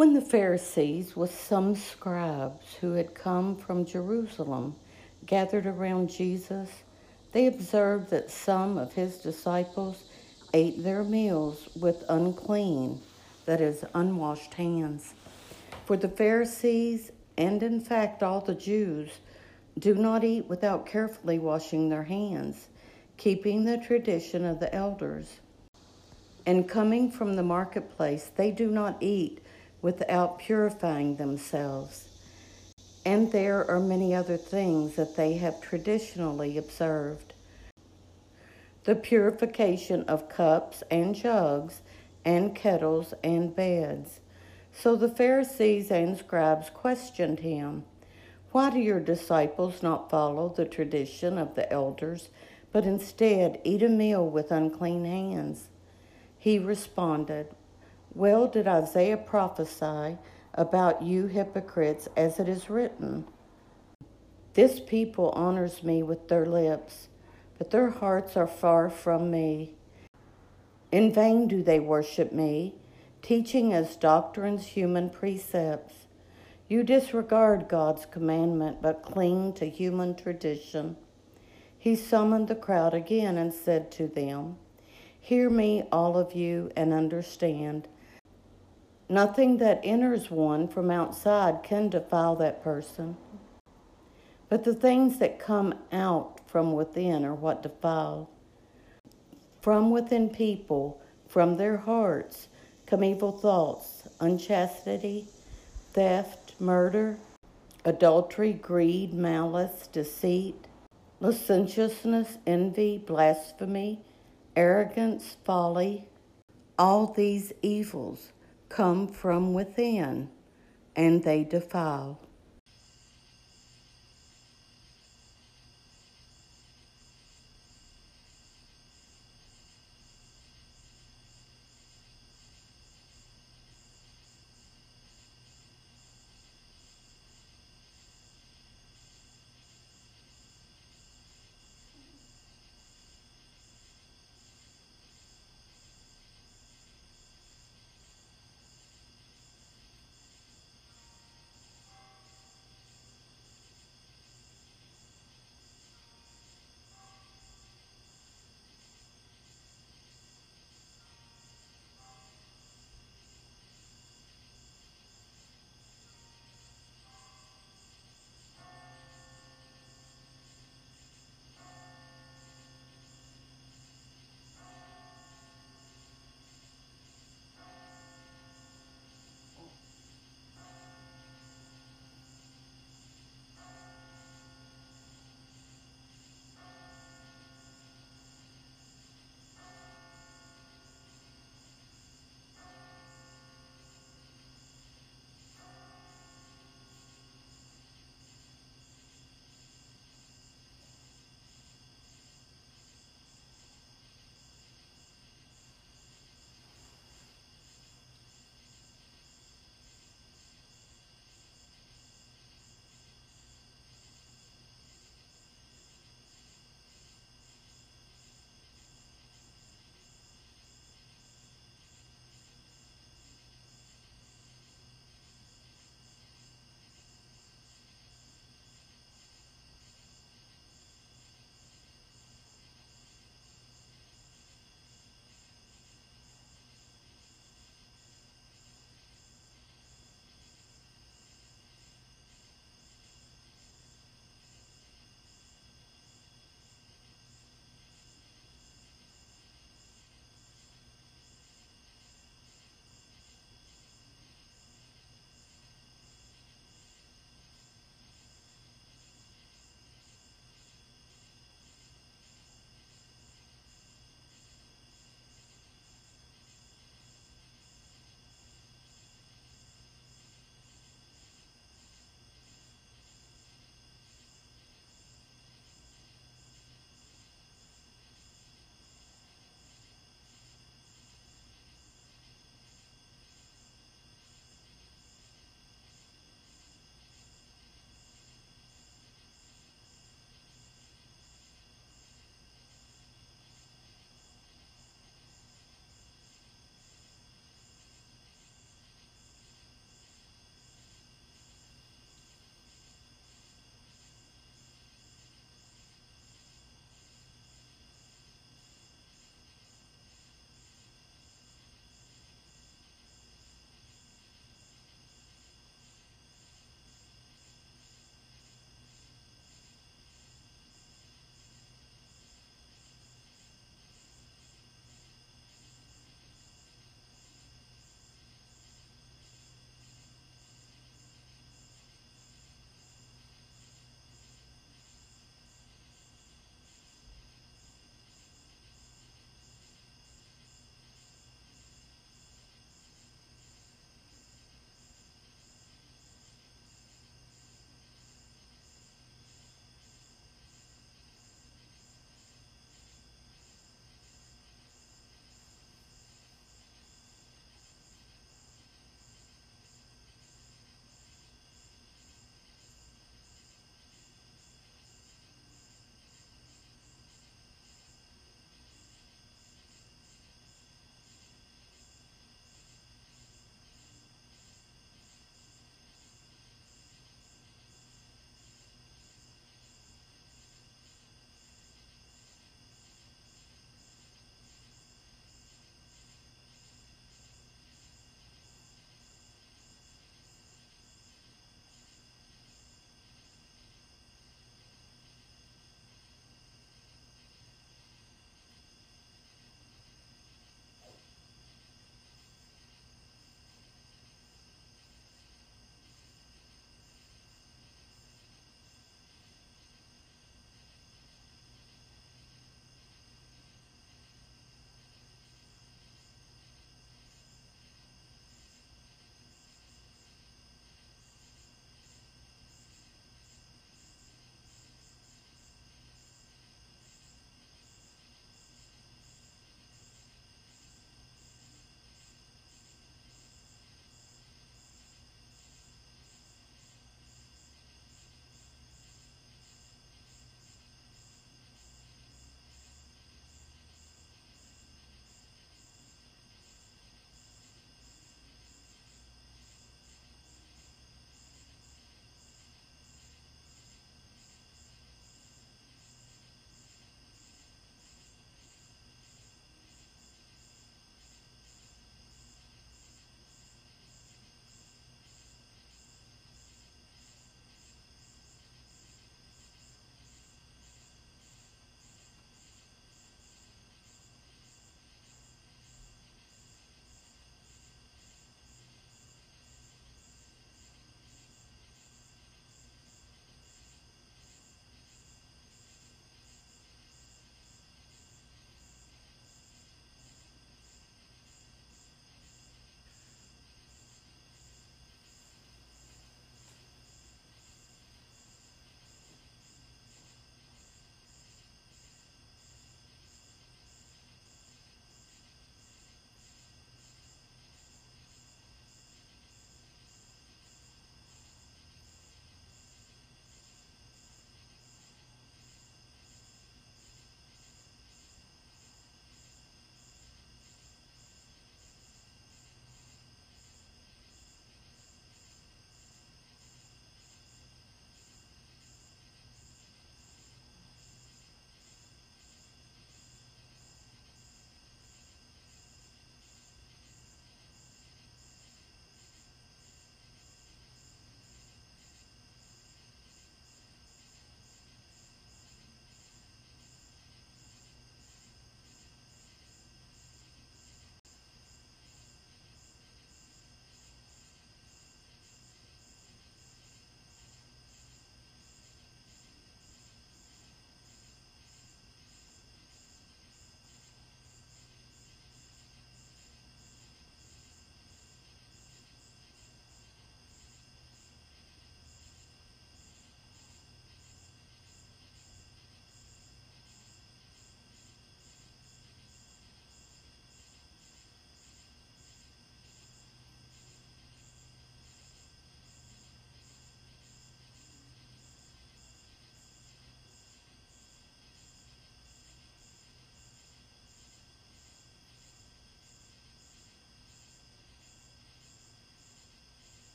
When the Pharisees, with some scribes who had come from Jerusalem, gathered around Jesus, they observed that some of his disciples ate their meals with unclean, that is, unwashed hands. For the Pharisees, and in fact all the Jews, do not eat without carefully washing their hands, keeping the tradition of the elders. And coming from the marketplace, they do not eat without purifying themselves. And there are many other things that they have traditionally observed. The purification of cups and jugs, and kettles and beds. So the Pharisees and scribes questioned him Why do your disciples not follow the tradition of the elders, but instead eat a meal with unclean hands? He responded, well did Isaiah prophesy about you hypocrites, as it is written This people honors me with their lips, but their hearts are far from me. In vain do they worship me, teaching as doctrines human precepts. You disregard God's commandment, but cling to human tradition. He summoned the crowd again and said to them, Hear me, all of you, and understand. Nothing that enters one from outside can defile that person. But the things that come out from within are what defile. From within people, from their hearts, come evil thoughts, unchastity, theft, murder, adultery, greed, malice, deceit, licentiousness, envy, blasphemy, arrogance, folly. All these evils come from within, and they defile.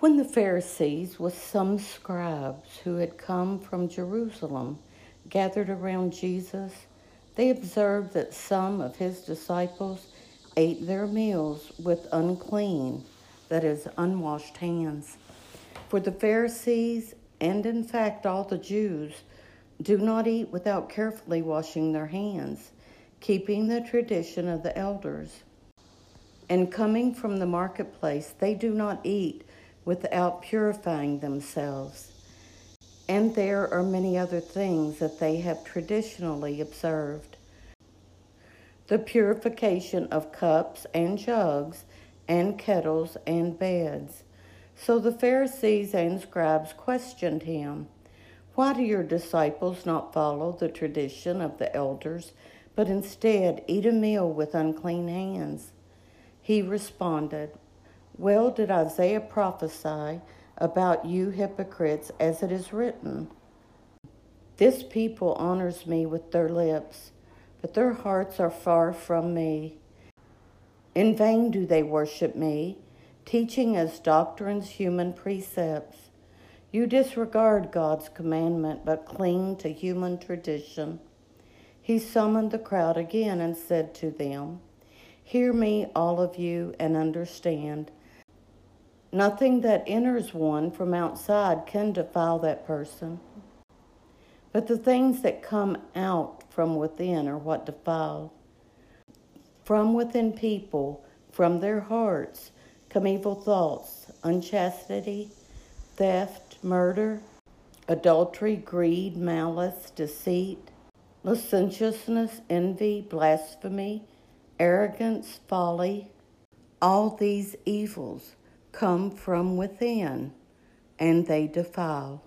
When the Pharisees, with some scribes who had come from Jerusalem, gathered around Jesus, they observed that some of his disciples ate their meals with unclean, that is, unwashed hands. For the Pharisees, and in fact all the Jews, do not eat without carefully washing their hands, keeping the tradition of the elders. And coming from the marketplace, they do not eat without purifying themselves. And there are many other things that they have traditionally observed. The purification of cups and jugs and kettles and beds. So the Pharisees and scribes questioned him, Why do your disciples not follow the tradition of the elders, but instead eat a meal with unclean hands? He responded, well did Isaiah prophesy about you hypocrites, as it is written This people honors me with their lips, but their hearts are far from me. In vain do they worship me, teaching as doctrines human precepts. You disregard God's commandment, but cling to human tradition. He summoned the crowd again and said to them, Hear me, all of you, and understand. Nothing that enters one from outside can defile that person. But the things that come out from within are what defile. From within people, from their hearts, come evil thoughts, unchastity, theft, murder, adultery, greed, malice, deceit, licentiousness, envy, blasphemy, arrogance, folly. All these evils come from within and they defile.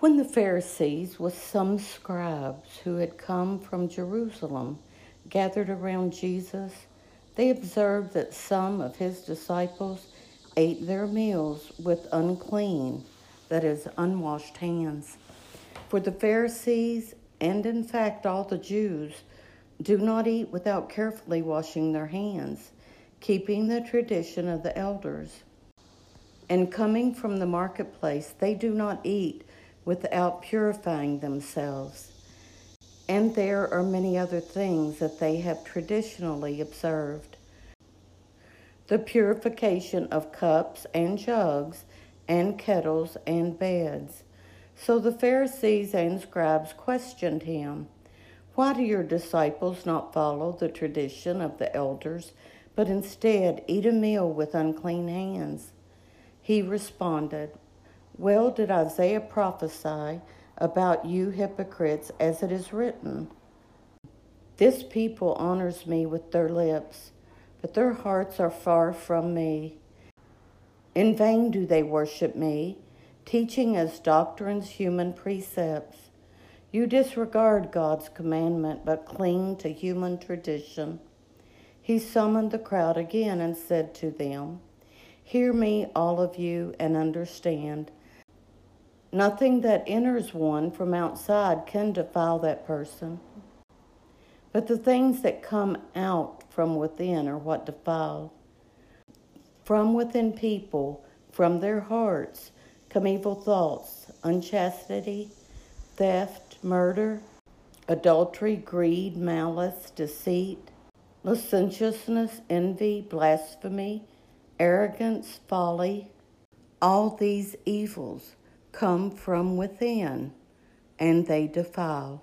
When the Pharisees, with some scribes who had come from Jerusalem, gathered around Jesus, they observed that some of his disciples ate their meals with unclean, that is, unwashed hands. For the Pharisees, and in fact all the Jews, do not eat without carefully washing their hands, keeping the tradition of the elders. And coming from the marketplace, they do not eat without purifying themselves. And there are many other things that they have traditionally observed. The purification of cups and jugs, and kettles and beds. So the Pharisees and scribes questioned him Why do your disciples not follow the tradition of the elders, but instead eat a meal with unclean hands? He responded, well did Isaiah prophesy about you hypocrites, as it is written This people honors me with their lips, but their hearts are far from me. In vain do they worship me, teaching as doctrines human precepts. You disregard God's commandment, but cling to human tradition. He summoned the crowd again and said to them, Hear me, all of you, and understand. Nothing that enters one from outside can defile that person. But the things that come out from within are what defile. From within people, from their hearts, come evil thoughts, unchastity, theft, murder, adultery, greed, malice, deceit, licentiousness, envy, blasphemy, arrogance, folly. All these evils come from within, and they defile.